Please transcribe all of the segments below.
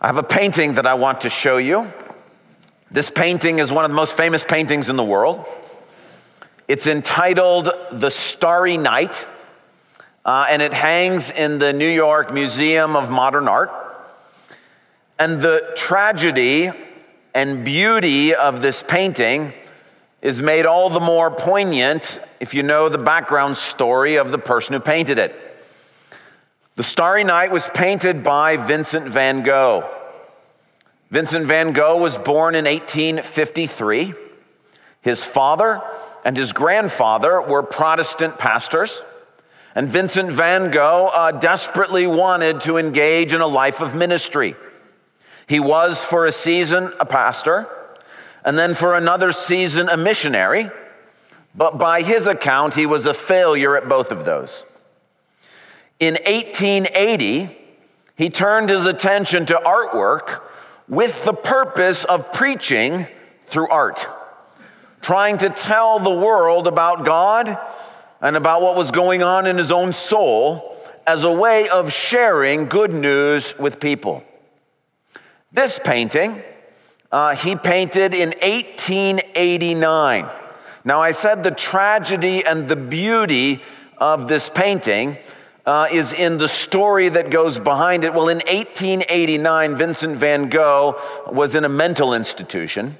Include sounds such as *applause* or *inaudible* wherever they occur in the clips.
I have a painting that I want to show you. This painting is one of the most famous paintings in the world. It's entitled The Starry Night, uh, and it hangs in the New York Museum of Modern Art. And the tragedy and beauty of this painting is made all the more poignant if you know the background story of the person who painted it. The Starry Night was painted by Vincent van Gogh. Vincent van Gogh was born in 1853. His father and his grandfather were Protestant pastors, and Vincent van Gogh uh, desperately wanted to engage in a life of ministry. He was, for a season, a pastor, and then for another season, a missionary, but by his account, he was a failure at both of those. In 1880, he turned his attention to artwork with the purpose of preaching through art, trying to tell the world about God and about what was going on in his own soul as a way of sharing good news with people. This painting, uh, he painted in 1889. Now, I said the tragedy and the beauty of this painting uh, is in the story that goes behind it. Well, in 1889, Vincent van Gogh was in a mental institution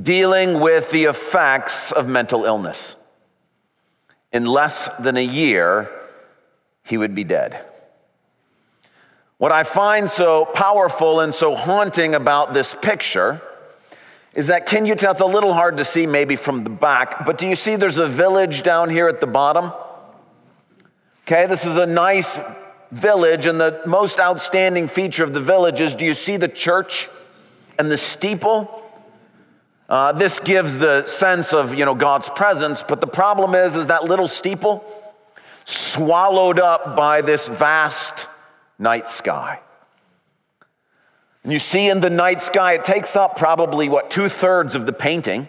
dealing with the effects of mental illness. In less than a year, he would be dead. What I find so powerful and so haunting about this picture is that, can you tell? It's a little hard to see maybe from the back, but do you see there's a village down here at the bottom? Okay, this is a nice village, and the most outstanding feature of the village is do you see the church and the steeple? Uh, this gives the sense of you know God's presence, but the problem is is that little steeple swallowed up by this vast night sky. And you see in the night sky, it takes up probably what two thirds of the painting.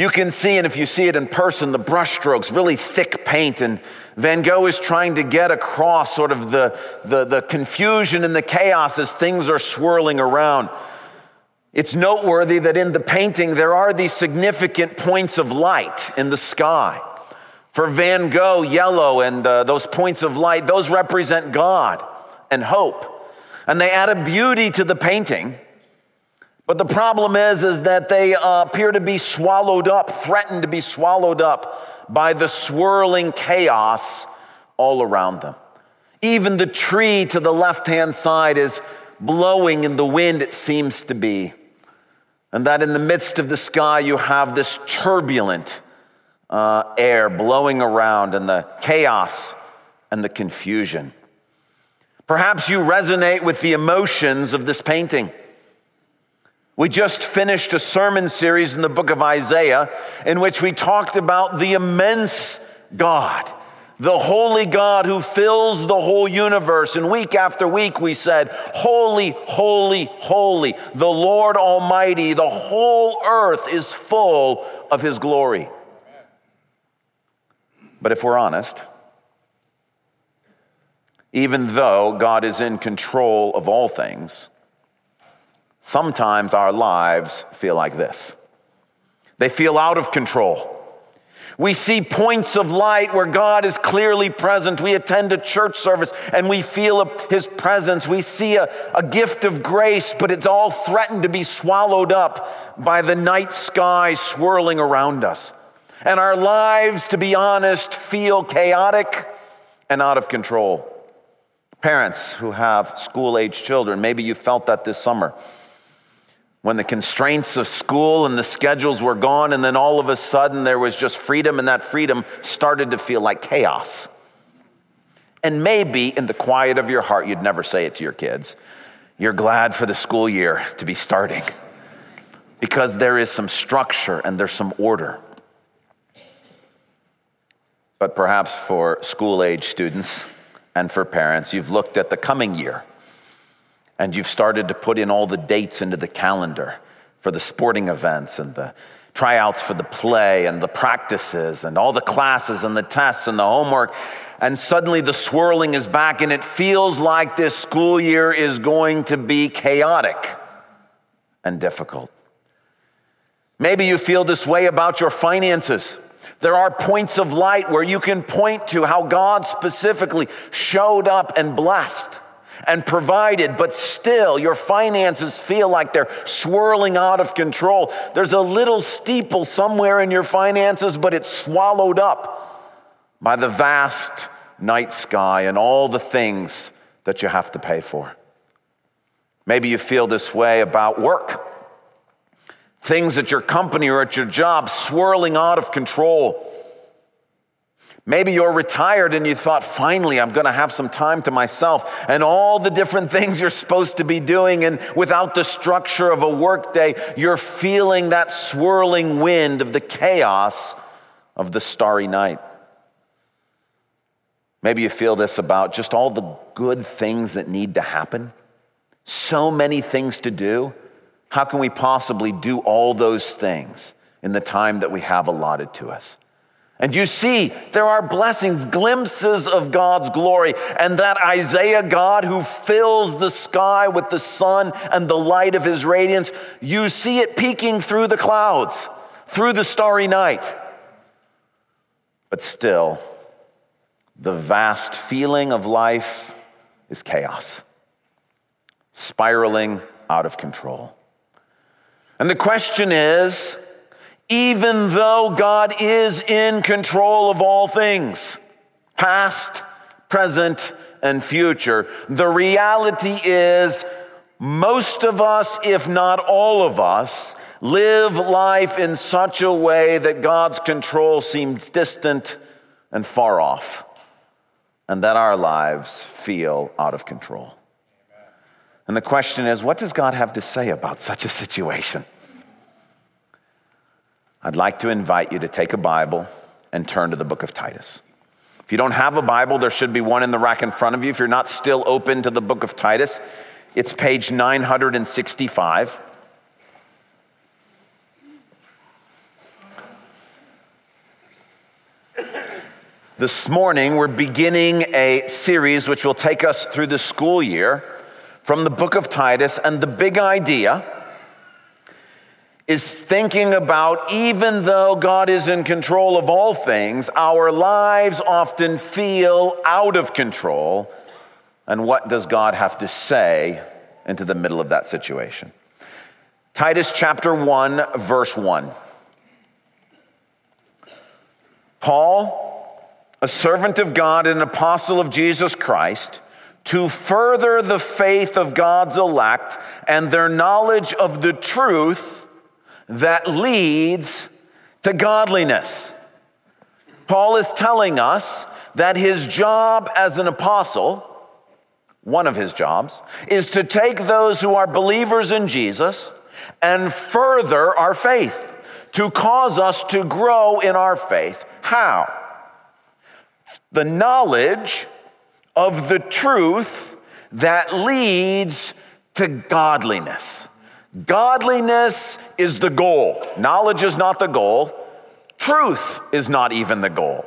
You can see, and if you see it in person, the brushstrokes, really thick paint. And Van Gogh is trying to get across sort of the, the, the confusion and the chaos as things are swirling around. It's noteworthy that in the painting, there are these significant points of light in the sky. For Van Gogh, yellow and uh, those points of light, those represent God and hope. And they add a beauty to the painting but the problem is, is that they uh, appear to be swallowed up, threatened to be swallowed up by the swirling chaos all around them. Even the tree to the left hand side is blowing in the wind, it seems to be. And that in the midst of the sky, you have this turbulent uh, air blowing around and the chaos and the confusion. Perhaps you resonate with the emotions of this painting. We just finished a sermon series in the book of Isaiah in which we talked about the immense God, the holy God who fills the whole universe. And week after week we said, Holy, holy, holy, the Lord Almighty, the whole earth is full of His glory. But if we're honest, even though God is in control of all things, Sometimes our lives feel like this they feel out of control. We see points of light where God is clearly present. We attend a church service and we feel His presence. We see a, a gift of grace, but it's all threatened to be swallowed up by the night sky swirling around us. And our lives, to be honest, feel chaotic and out of control. Parents who have school age children, maybe you felt that this summer when the constraints of school and the schedules were gone, and then all of a sudden there was just freedom, and that freedom started to feel like chaos. And maybe in the quiet of your heart, you'd never say it to your kids. You're glad for the school year to be starting because there is some structure and there's some order. But perhaps for school age students and for parents, you've looked at the coming year and you've started to put in all the dates into the calendar for the sporting events and the tryouts for the play and the practices and all the classes and the tests and the homework. and suddenly the swirling is back, and it feels like this school year is going to be chaotic and difficult. Maybe you feel this way about your finances. There are points of light where you can point to how God specifically showed up and blessed and provided, but still your finances feel like they're swirling out of control. There's a little steeple somewhere in your finances, but it's swallowed up by the vast night sky and all the things that you have to pay for. Maybe you feel this way about work. Things at your company or at your job swirling out of control. Maybe you're retired and you thought, finally, I'm going to have some time to myself, and all the different *laughs* things you're supposed to be doing, and without the structure of a workday, you're feeling that swirling wind of the chaos of the starry night. Maybe you feel this about just all the good things that need to happen. So many things to do. How can we possibly do all those things in the time that we have allotted to us? And you see, there are blessings, glimpses of God's glory, and that Isaiah God who fills the sky with the sun and the light of his radiance, you see it peeking through the clouds, through the starry night. But still, the vast feeling of life is chaos, spiraling out of control. And the question is even though God is in control of all things, past, present, and future, the reality is most of us, if not all of us, live life in such a way that God's control seems distant and far off and that our lives feel out of control. And the question is what does God have to say about such a situation? I'd like to invite you to take a Bible and turn to the book of Titus. If you don't have a Bible, there should be one in the rack in front of you. If you're not still open to the book of Titus, it's page 965. This morning, we're beginning a series which will take us through the school year from the book of Titus. And the big idea is thinking about even though God is in control of all things, our lives often feel out of control. And what does God have to say into the middle of that situation? Titus chapter 1, verse 1. Paul, a servant of God and an apostle of Jesus Christ, to further the faith of God's elect and their knowledge of the truth that leads to godliness. Paul is telling us that his job as an apostle, one of his jobs, is to take those who are believers in Jesus and further our faith, to cause us to grow in our faith. How? the knowledge of the truth that leads to godliness. Godliness is the goal. Knowledge is not the goal. Truth is not even the goal.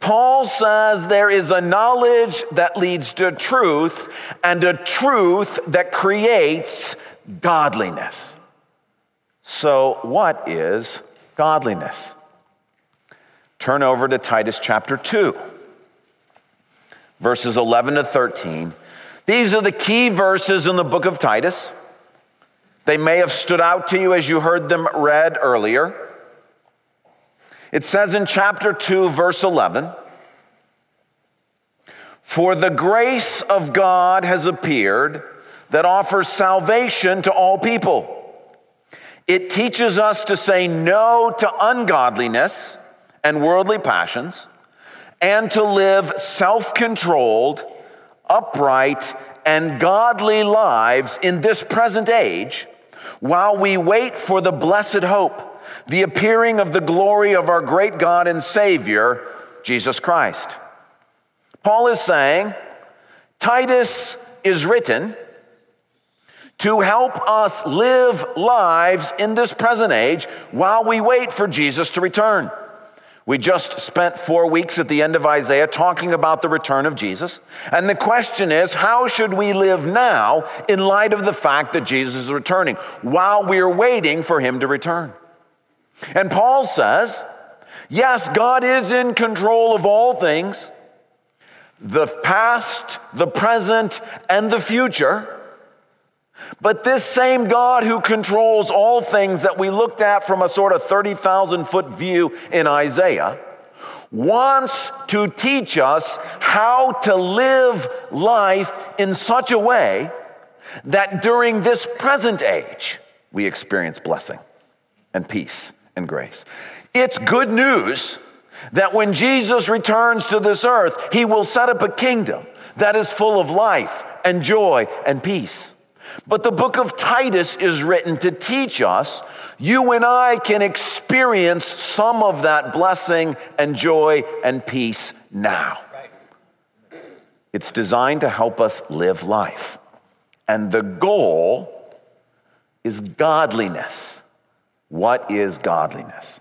Paul says there is a knowledge that leads to truth and a truth that creates godliness. So, what is godliness? Turn over to Titus chapter 2 verses 11 to 13. These are the key verses in the book of Titus. They may have stood out to you as you heard them read earlier. It says in chapter 2, verse 11 For the grace of God has appeared that offers salvation to all people. It teaches us to say no to ungodliness and worldly passions and to live self controlled, upright, and godly lives in this present age while we wait for the blessed hope, the appearing of the glory of our great God and Savior, Jesus Christ. Paul is saying, Titus is written to help us live lives in this present age while we wait for Jesus to return. We just spent four weeks at the end of Isaiah talking about the return of Jesus. And the question is, how should we live now in light of the fact that Jesus is returning while we're waiting for him to return? And Paul says, yes, God is in control of all things the past, the present, and the future. But this same God who controls all things that we looked at from a sort of 30,000 foot view in Isaiah wants to teach us how to live life in such a way that during this present age we experience blessing and peace and grace. It's good news that when Jesus returns to this earth, he will set up a kingdom that is full of life and joy and peace. But the book of Titus is written to teach us you and I can experience some of that blessing and joy and peace now. It's designed to help us live life. And the goal is godliness. What is godliness?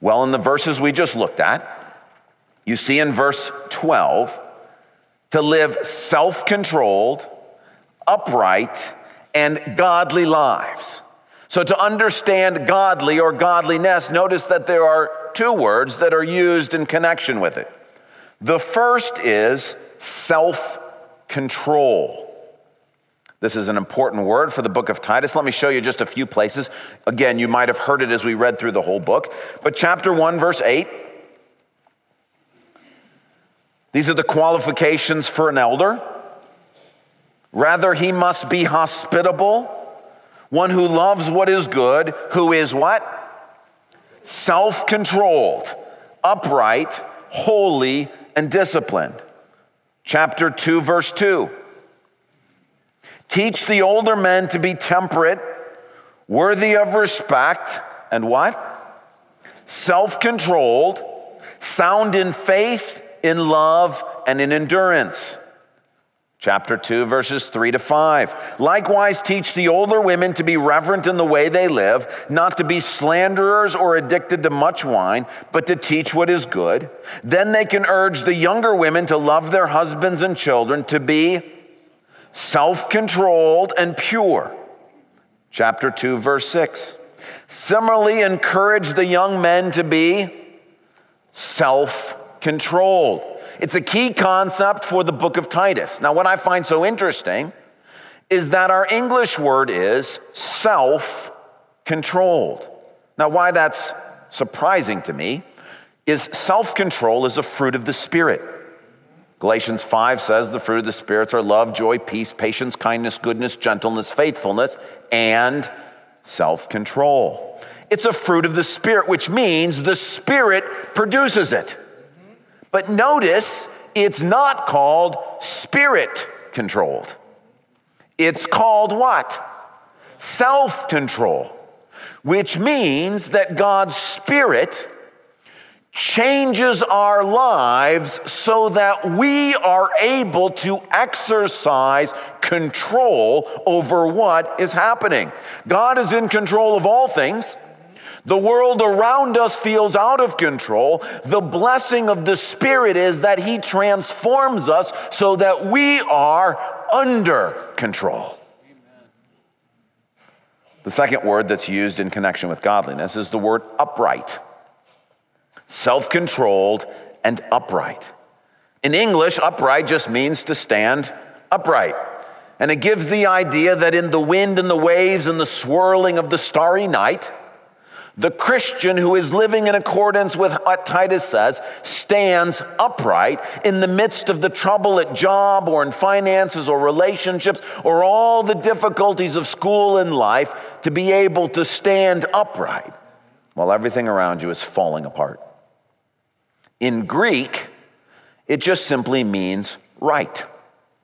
Well, in the verses we just looked at, you see in verse 12 to live self controlled, upright, and godly lives. So, to understand godly or godliness, notice that there are two words that are used in connection with it. The first is self control. This is an important word for the book of Titus. Let me show you just a few places. Again, you might have heard it as we read through the whole book. But chapter 1, verse 8. These are the qualifications for an elder. Rather, he must be hospitable, one who loves what is good, who is what? Self controlled, upright, holy, and disciplined. Chapter 2, verse 2. Teach the older men to be temperate, worthy of respect, and what? Self controlled, sound in faith, in love, and in endurance. Chapter 2, verses 3 to 5. Likewise, teach the older women to be reverent in the way they live, not to be slanderers or addicted to much wine, but to teach what is good. Then they can urge the younger women to love their husbands and children, to be self controlled and pure. Chapter 2, verse 6. Similarly, encourage the young men to be self controlled. It's a key concept for the book of Titus. Now, what I find so interesting is that our English word is self controlled. Now, why that's surprising to me is self control is a fruit of the Spirit. Galatians 5 says the fruit of the spirits are love, joy, peace, patience, kindness, goodness, gentleness, faithfulness, and self control. It's a fruit of the Spirit, which means the Spirit produces it. But notice it's not called spirit controlled. It's called what? Self control, which means that God's Spirit changes our lives so that we are able to exercise control over what is happening. God is in control of all things. The world around us feels out of control. The blessing of the Spirit is that He transforms us so that we are under control. The second word that's used in connection with godliness is the word upright, self controlled, and upright. In English, upright just means to stand upright. And it gives the idea that in the wind and the waves and the swirling of the starry night, the Christian who is living in accordance with what Titus says stands upright in the midst of the trouble at job or in finances or relationships or all the difficulties of school and life to be able to stand upright while everything around you is falling apart. In Greek, it just simply means right,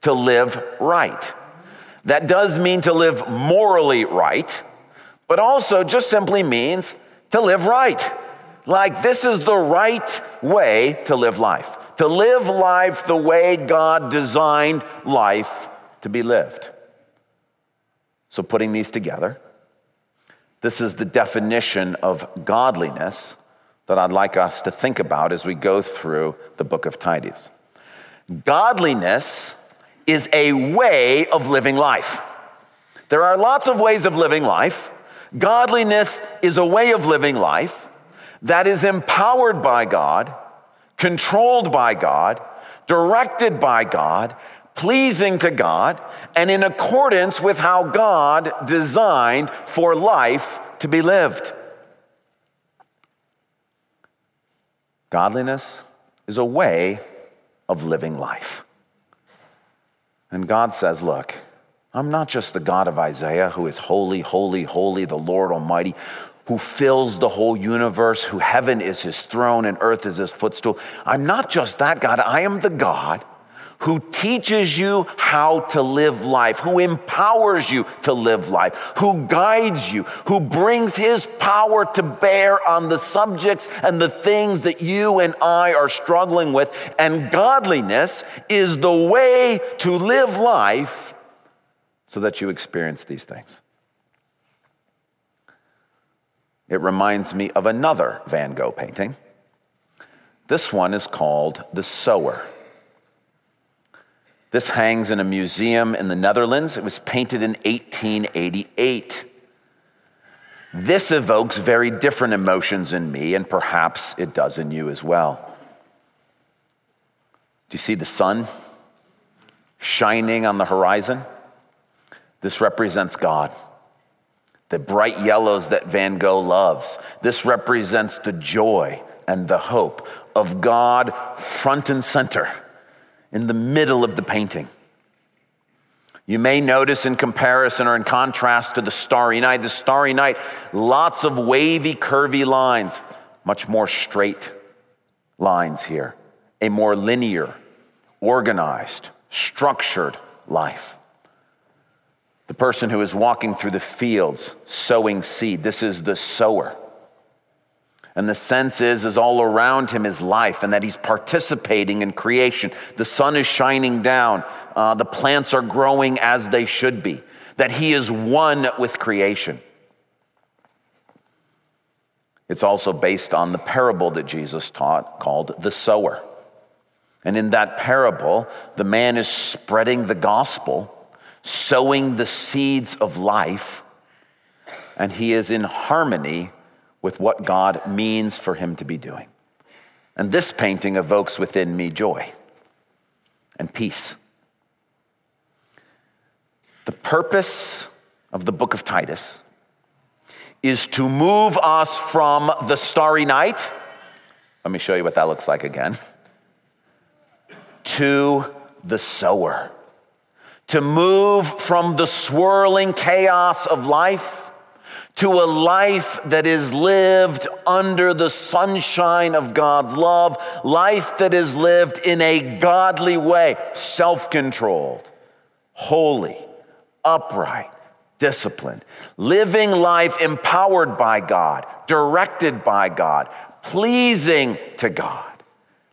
to live right. That does mean to live morally right but also just simply means to live right. Like, this is the right way to live life, to live life the way God designed life to be lived. So, putting these together, this is the definition of godliness that I'd like us to think about as we go through the book of Titus. Godliness is a way of living life. There are lots of ways of living life. Godliness is a way of living life that is empowered by God, controlled by God, directed by God, pleasing to God, and in accordance with how God designed for life to be lived. Godliness is a way of living life. And God says, Look, I'm not just the God of Isaiah who is holy, holy, holy, the Lord Almighty, who fills the whole universe, who heaven is his throne and earth is his footstool. I'm not just that God, I am the God who teaches you how to live life, who empowers you to live life, who guides you, who brings his power to bear on the subjects and the things that you and I are struggling with. And godliness is the way to live life so that you experience these things. It reminds me of another Van Gogh painting. This one is called The Sower. This hangs in a museum in the Netherlands. It was painted in 1888. This evokes very different emotions in me, and perhaps it does in you as well. Do you see the sun shining on the horizon? This represents God. The bright yellows that Van Gogh loves. This represents the joy and the hope of God front and center in the middle of the painting. You may notice in comparison or in contrast to the starry night, the starry night, lots of wavy, curvy lines, much more straight lines here, a more linear, organized, structured life. The person who is walking through the fields sowing seed, this is the sower. And the sense is, is all around him is life and that he's participating in creation. The sun is shining down. Uh, the plants are growing as they should be. That he is one with creation. It's also based on the parable that Jesus taught called the sower. And in that parable, the man is spreading the gospel, sowing the seeds of life, and he is in harmony with what God means for him to be doing. And this painting evokes within me joy and peace. The purpose of the book of Titus is to move us from the starry night. Let me show you what that looks like again. To the sower. To move from the swirling chaos of life to a life that is lived under the sunshine of God's love, life that is lived in a godly way, self controlled, holy, upright, disciplined, living life empowered by God, directed by God, pleasing to God,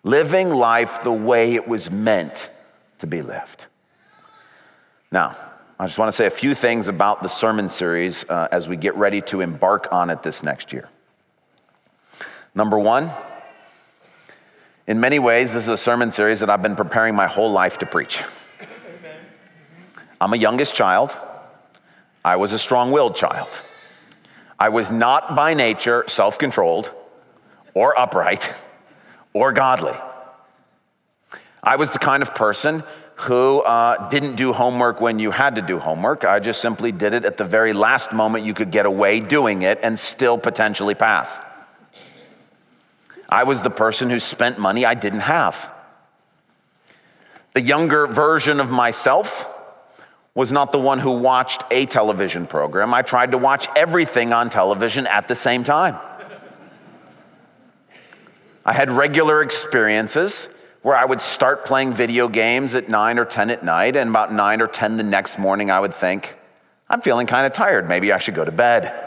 living life the way it was meant to be lived. Now, I just want to say a few things about the sermon series uh, as we get ready to embark on it this next year. Number one, in many ways, this is a sermon series that I've been preparing my whole life to preach. I'm a youngest child. I was a strong willed child. I was not by nature self controlled or upright or godly. I was the kind of person who uh, didn't do homework when you had to do homework. I just simply did it at the very last moment you could get away doing it and still potentially pass. I was the person who spent money I didn't have. The younger version of myself was not the one who watched a television program. I tried to watch everything on television at the same time. I had regular experiences where I would start playing video games at 9 or 10 at night, and about 9 or 10 the next morning, I would think, I'm feeling kind of tired. Maybe I should go to bed.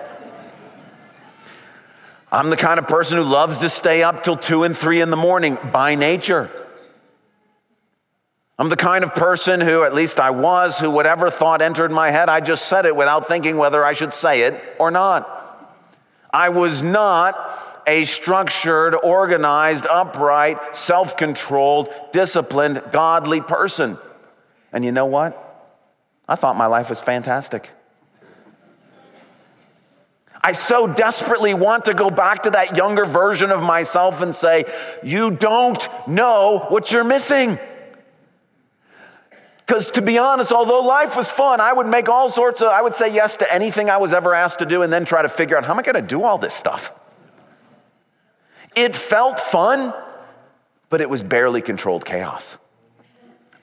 I'm the kind of person who loves to stay up till 2 and 3 in the morning by nature. I'm the kind of person who, at least I was, who whatever thought entered my head, I just said it without thinking whether I should say it or not. I was not a structured, organized, upright, self controlled, disciplined, godly person. And you know what? I thought my life was fantastic. I so desperately want to go back to that younger version of myself and say, You don't know what you're missing. Because to be honest, although life was fun, I would make all sorts of, I would say yes to anything I was ever asked to do and then try to figure out how am I going to do all this stuff? It felt fun, but it was barely controlled chaos.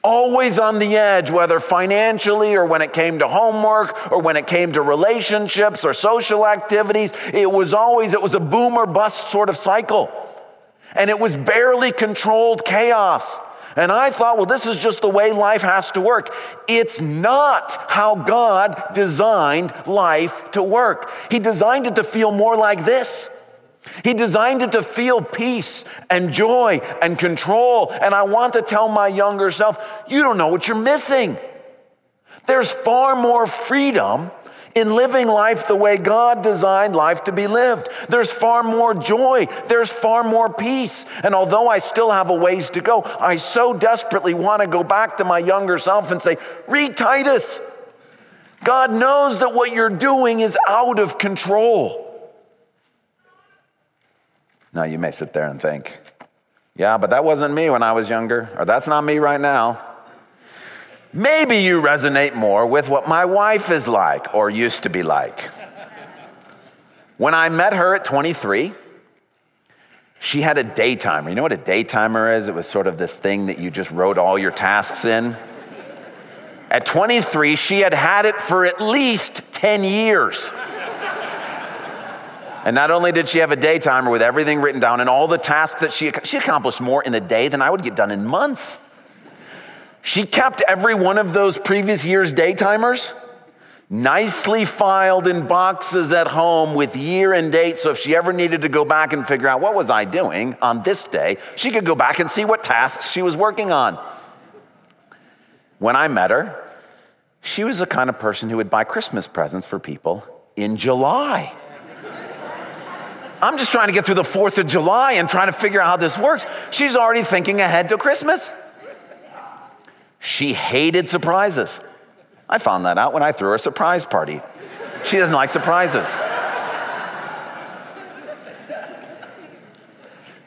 Always on the edge, whether financially or when it came to homework or when it came to relationships or social activities. It was always, it was a boom or bust sort of cycle. And it was barely controlled chaos. And I thought, well, this is just the way life has to work. It's not how God designed life to work. He designed it to feel more like this. He designed it to feel peace and joy and control. And I want to tell my younger self, you don't know what you're missing. There's far more freedom in living life the way God designed life to be lived. There's far more joy. There's far more peace. And although I still have a ways to go, I so desperately want to go back to my younger self and say, read Titus. God knows that what you're doing is out of control. Now you may sit there and think, yeah, but that wasn't me when I was younger, or that's not me right now. Maybe you resonate more with what my wife is like or used to be like. When I met her at 23, she had a daytimer. You know what a daytimer is? It was sort of this thing that you just wrote all your tasks in. At 23, she had had it for at least 10 years. And not only did she have a daytimer with everything written down and all the tasks that she she accomplished more in a day than I would get done in months. She kept every one of those previous year's daytimers nicely filed in boxes at home with year and date. So if she ever needed to go back and figure out what was I doing on this day, she could go back and see what tasks she was working on. When I met her, she was the kind of person who would buy Christmas presents for people in July. I'm just trying to get through the 4th of July and trying to figure out how this works. She's already thinking ahead to Christmas. She hated surprises. I found that out when I threw her a surprise party. She doesn't like surprises.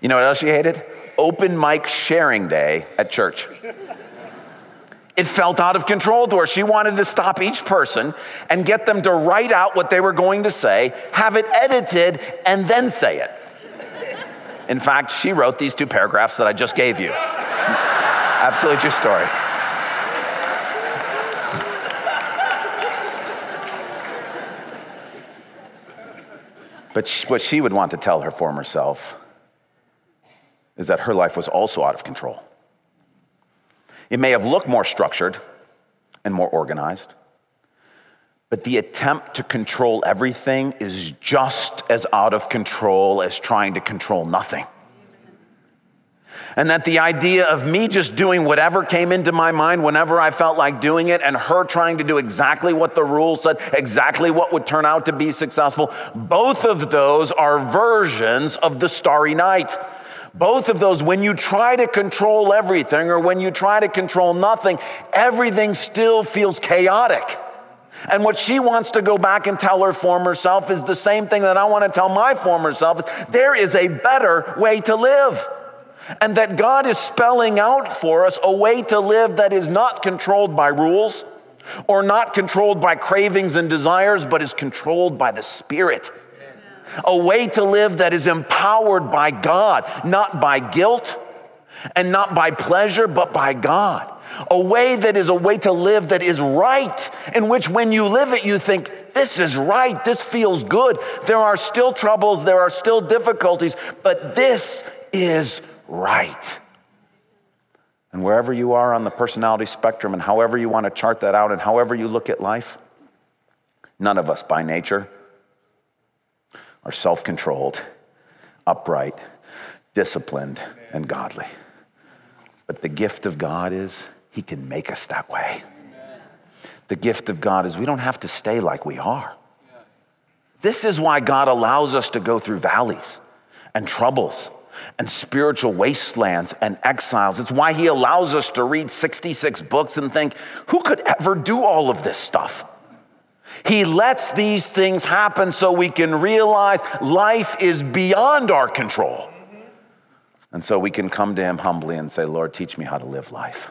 You know what else she hated? Open mic sharing day at church. It felt out of control to her. She wanted to stop each person and get them to write out what they were going to say, have it edited, and then say it. In fact, she wrote these two paragraphs that I just gave you. *laughs* Absolutely true story. But what she would want to tell her former self is that her life was also out of control. It may have looked more structured and more organized, but the attempt to control everything is just as out of control as trying to control nothing. And that the idea of me just doing whatever came into my mind whenever I felt like doing it, and her trying to do exactly what the rules said, exactly what would turn out to be successful, both of those are versions of the starry night. Both of those, when you try to control everything or when you try to control nothing, everything still feels chaotic. And what she wants to go back and tell her former self is the same thing that I want to tell my former self. There is a better way to live. And that God is spelling out for us a way to live that is not controlled by rules or not controlled by cravings and desires, but is controlled by the Spirit a way to live that is empowered by God, not by guilt and not by pleasure, but by God. A way that is a way to live that is right, in which when you live it, you think, this is right, this feels good. There are still troubles, there are still difficulties, but this is right. And wherever you are on the personality spectrum, and however you want to chart that out, and however you look at life, none of us by nature are self controlled, upright, disciplined, and godly. But the gift of God is He can make us that way. The gift of God is we don't have to stay like we are. This is why God allows us to go through valleys and troubles and spiritual wastelands and exiles. It's why he allows us to read 66 books and think, who could ever do all of this stuff? He lets these things happen so we can realize life is beyond our control. And so we can come to him humbly and say, Lord, teach me how to live life.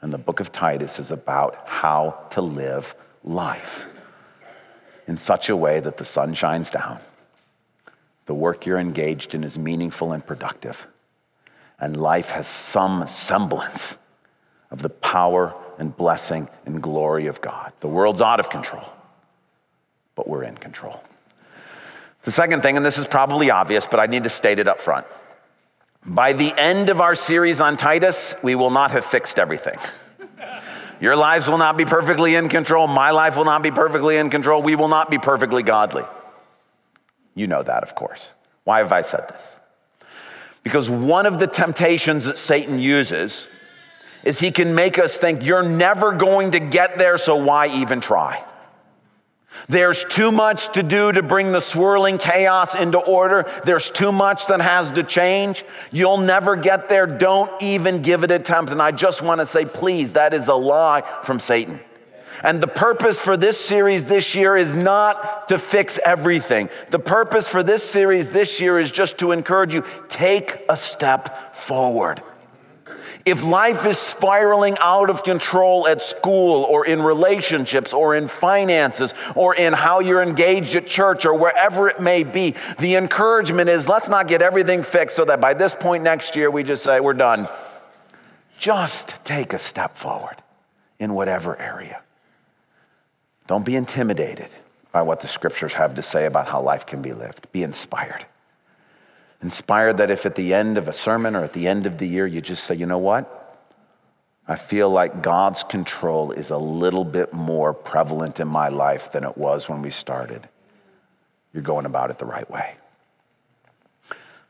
And the book of Titus is about how to live life in such a way that the sun shines down, the work you're engaged in is meaningful and productive, and life has some semblance of the power and blessing and glory of God. The world's out of control, but we're in control. The second thing, and this is probably obvious, but I need to state it up front. By the end of our series on Titus, we will not have fixed everything. Your lives will not be perfectly in control. My life will not be perfectly in control. We will not be perfectly godly. You know that, of course. Why have I said this? Because one of the temptations that Satan uses is he can make us think you're never going to get there, so why even try? There's too much to do to bring the swirling chaos into order. There's too much that has to change. You'll never get there. Don't even give it a attempt. And I just want to say, please, that is a lie from Satan. And the purpose for this series this year is not to fix everything. The purpose for this series this year is just to encourage you take a step forward. If life is spiraling out of control at school or in relationships or in finances or in how you're engaged at church or wherever it may be, the encouragement is let's not get everything fixed so that by this point next year we just say we're done. Just take a step forward in whatever area. Don't be intimidated by what the scriptures have to say about how life can be lived. Be inspired. Inspired that if at the end of a sermon or at the end of the year you just say, you know what? I feel like God's control is a little bit more prevalent in my life than it was when we started. You're going about it the right way.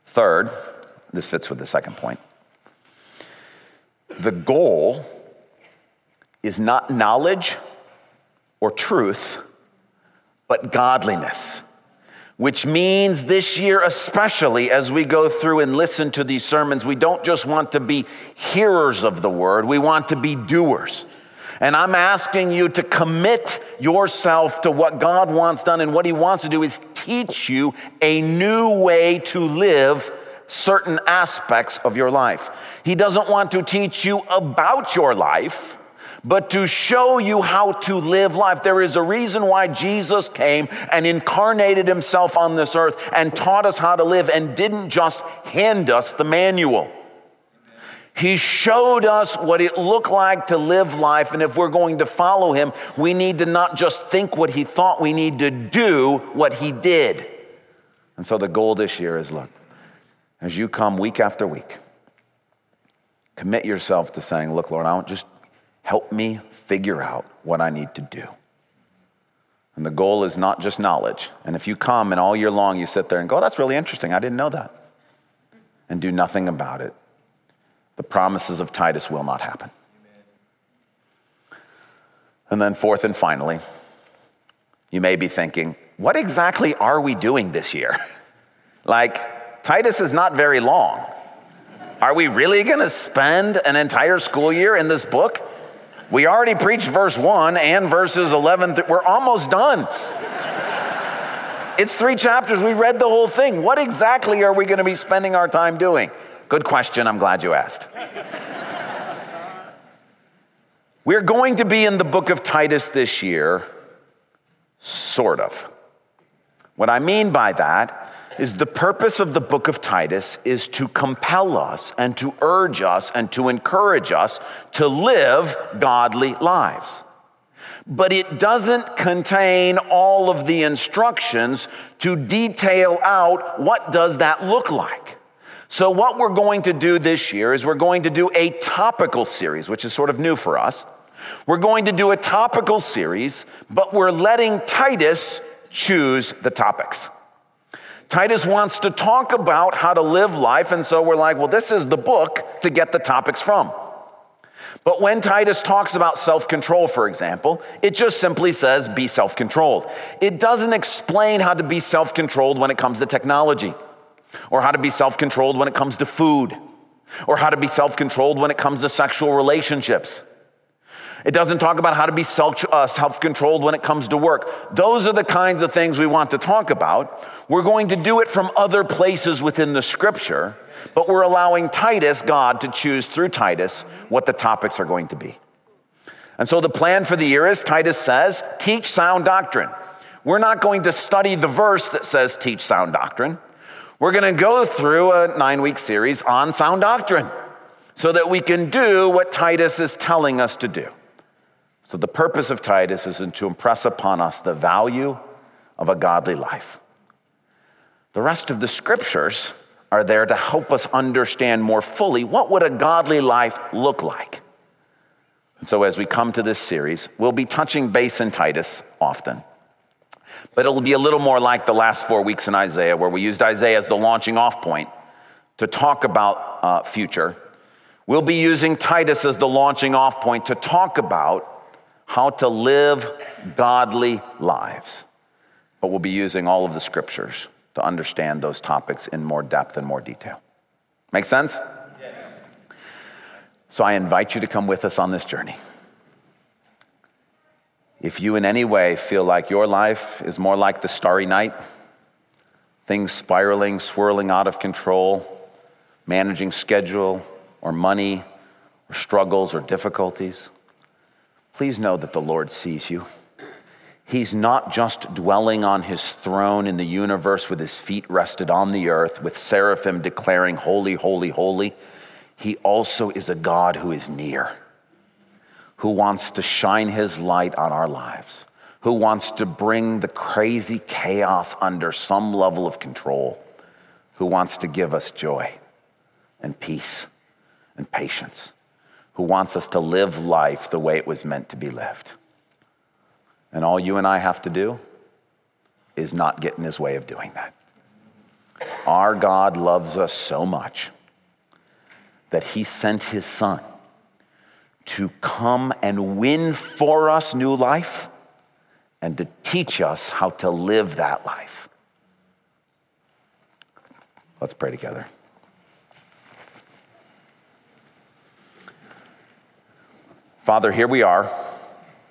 Third, this fits with the second point. The goal is not knowledge or truth, but godliness which means this year, especially as we go through and listen to these sermons, we don't just want to be hearers of the word, we want to be doers. And I'm asking you to commit yourself to what God wants done. And what He wants to do is teach you a new way to live certain aspects of your life. He doesn't want to teach you about your life but to show you how to live life. There is a reason why Jesus came and incarnated himself on this earth and taught us how to live and didn't just hand us the manual. He showed us what it looked like to live life. And if we're going to follow him, we need to not just think what he thought, we need to do what he did. And so the goal this year is look, as you come week after week, commit yourself to saying, Look, Lord, I don't just Help me figure out what I need to do. And the goal is not just knowledge. And if you come and all year long you sit there and go, oh, that's really interesting, I didn't know that, and do nothing about it, the promises of Titus will not happen. And then, fourth and finally, you may be thinking, what exactly are we doing this year? *laughs* like, Titus is not very long. Are we really going to spend an entire school year in this book? We already preached verse 1 and verses 11. Th- we're almost done. it's three chapters. We read the whole thing. What exactly are we going to be spending our time doing? Good question. I'm glad you asked. We're going to be in the book of Titus this year, sort of. What I mean by that is the purpose of the book of Titus is to compel us and to urge us and to encourage us to live godly lives. But it doesn't contain all of the instructions to detail out what does that look like. So what we're going to do this year is we're going to do a topical series, which is sort of new for us. We're going to do a topical series, but we're letting Titus choose the topics. Titus wants to talk about how to live life, and so we're like, well, this is the book to get the topics from. But when Titus talks about self control, for example, it just simply says be self controlled. It doesn't explain how to be self controlled when it comes to technology. or how to be self controlled when it comes to food, or how to be self controlled when it comes to sexual relationships. It doesn't talk about how to be self uh, controlled when it comes to work. Those are the kinds of things we want to talk about. We're going to do it from other places within the scripture, but we're allowing Titus, God, to choose through Titus what the topics are going to be. And so the plan for the year is Titus says, teach sound doctrine. We're not going to study the verse that says teach sound doctrine. We're going to go through a nine week series on sound doctrine so that we can do what Titus is telling us to do. So, the purpose of Titus is to impress upon us the value of a godly life. The rest of the scriptures are there to help us understand more fully what would a godly life look like. And so as we come to this series, we'll be touching base in Titus often. But it'll be a little more like the last four weeks in Isaiah, where we used Isaiah as the launching off point to talk about uh, future. We'll be using Titus as the launching off point to talk about how to live godly lives. But we'll be using all of the scriptures to understand those topics in more depth and more detail. Make sense? So I invite you to come with us on this journey. If you in any way feel like your life is more like the starry night, things spiraling, swirling out of control, managing schedule or money or struggles or difficulties, please know that the Lord sees you. He's not just dwelling on his throne in the universe with his feet rested on the earth, with seraphim declaring, Holy, holy, holy. He also is a God who is near, who wants to shine his light on our lives, who wants to bring the crazy chaos under some level of control, who wants to give us joy and peace and patience who wants us to live life the way it was meant to be lived. And all you and I have to do is not get in his way of doing that. Our God loves us so much that he sent his son to come and win for us new life and to teach us how to live that life. Let's pray together. Father, here we are,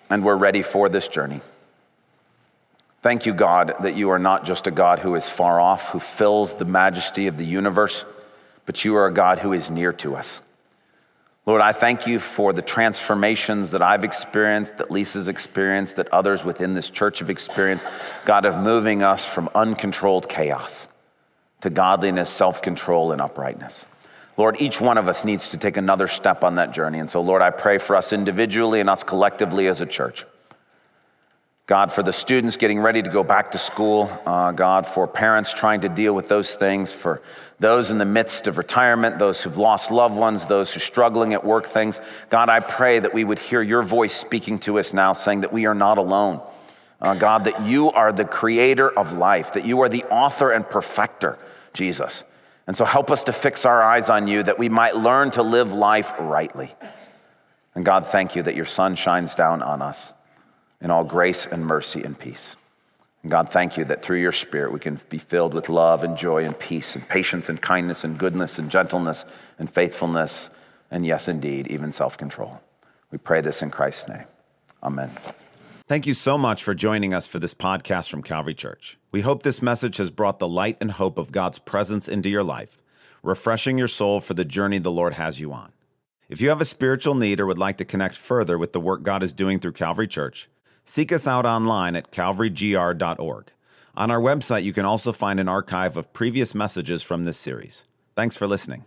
and we're ready for this journey. Thank you, God, that you are not just a God who is far off, who fills the majesty of the universe, but you are a God who is near to us. Lord, I thank you for the transformations that I've experienced, that Lisa's experienced, that others within this church have experienced, God, of moving us from uncontrolled chaos to godliness, self control, and uprightness. Lord, each one of us needs to take another step on that journey. And so, Lord, I pray for us individually and us collectively as a church. God, for the students getting ready to go back to school, uh, God, for parents trying to deal with those things, for those in the midst of retirement, those who've lost loved ones, those who are struggling at work things. God, I pray that we would hear your voice speaking to us now, saying that we are not alone. Uh, God, that you are the creator of life, that you are the author and perfecter, Jesus. And so help us to fix our eyes on you that we might learn to live life rightly. And God, thank you that your sun shines down on us in all grace and mercy and peace. And God, thank you that through your Spirit we can be filled with love and joy and peace and patience and kindness and goodness and gentleness and faithfulness and, yes, indeed, even self control. We pray this in Christ's name. Amen. Thank you so much for joining us for this podcast from Calvary Church. We hope this message has brought the light and hope of God's presence into your life, refreshing your soul for the journey the Lord has you on. If you have a spiritual need or would like to connect further with the work God is doing through Calvary Church, seek us out online at calvarygr.org. On our website, you can also find an archive of previous messages from this series. Thanks for listening.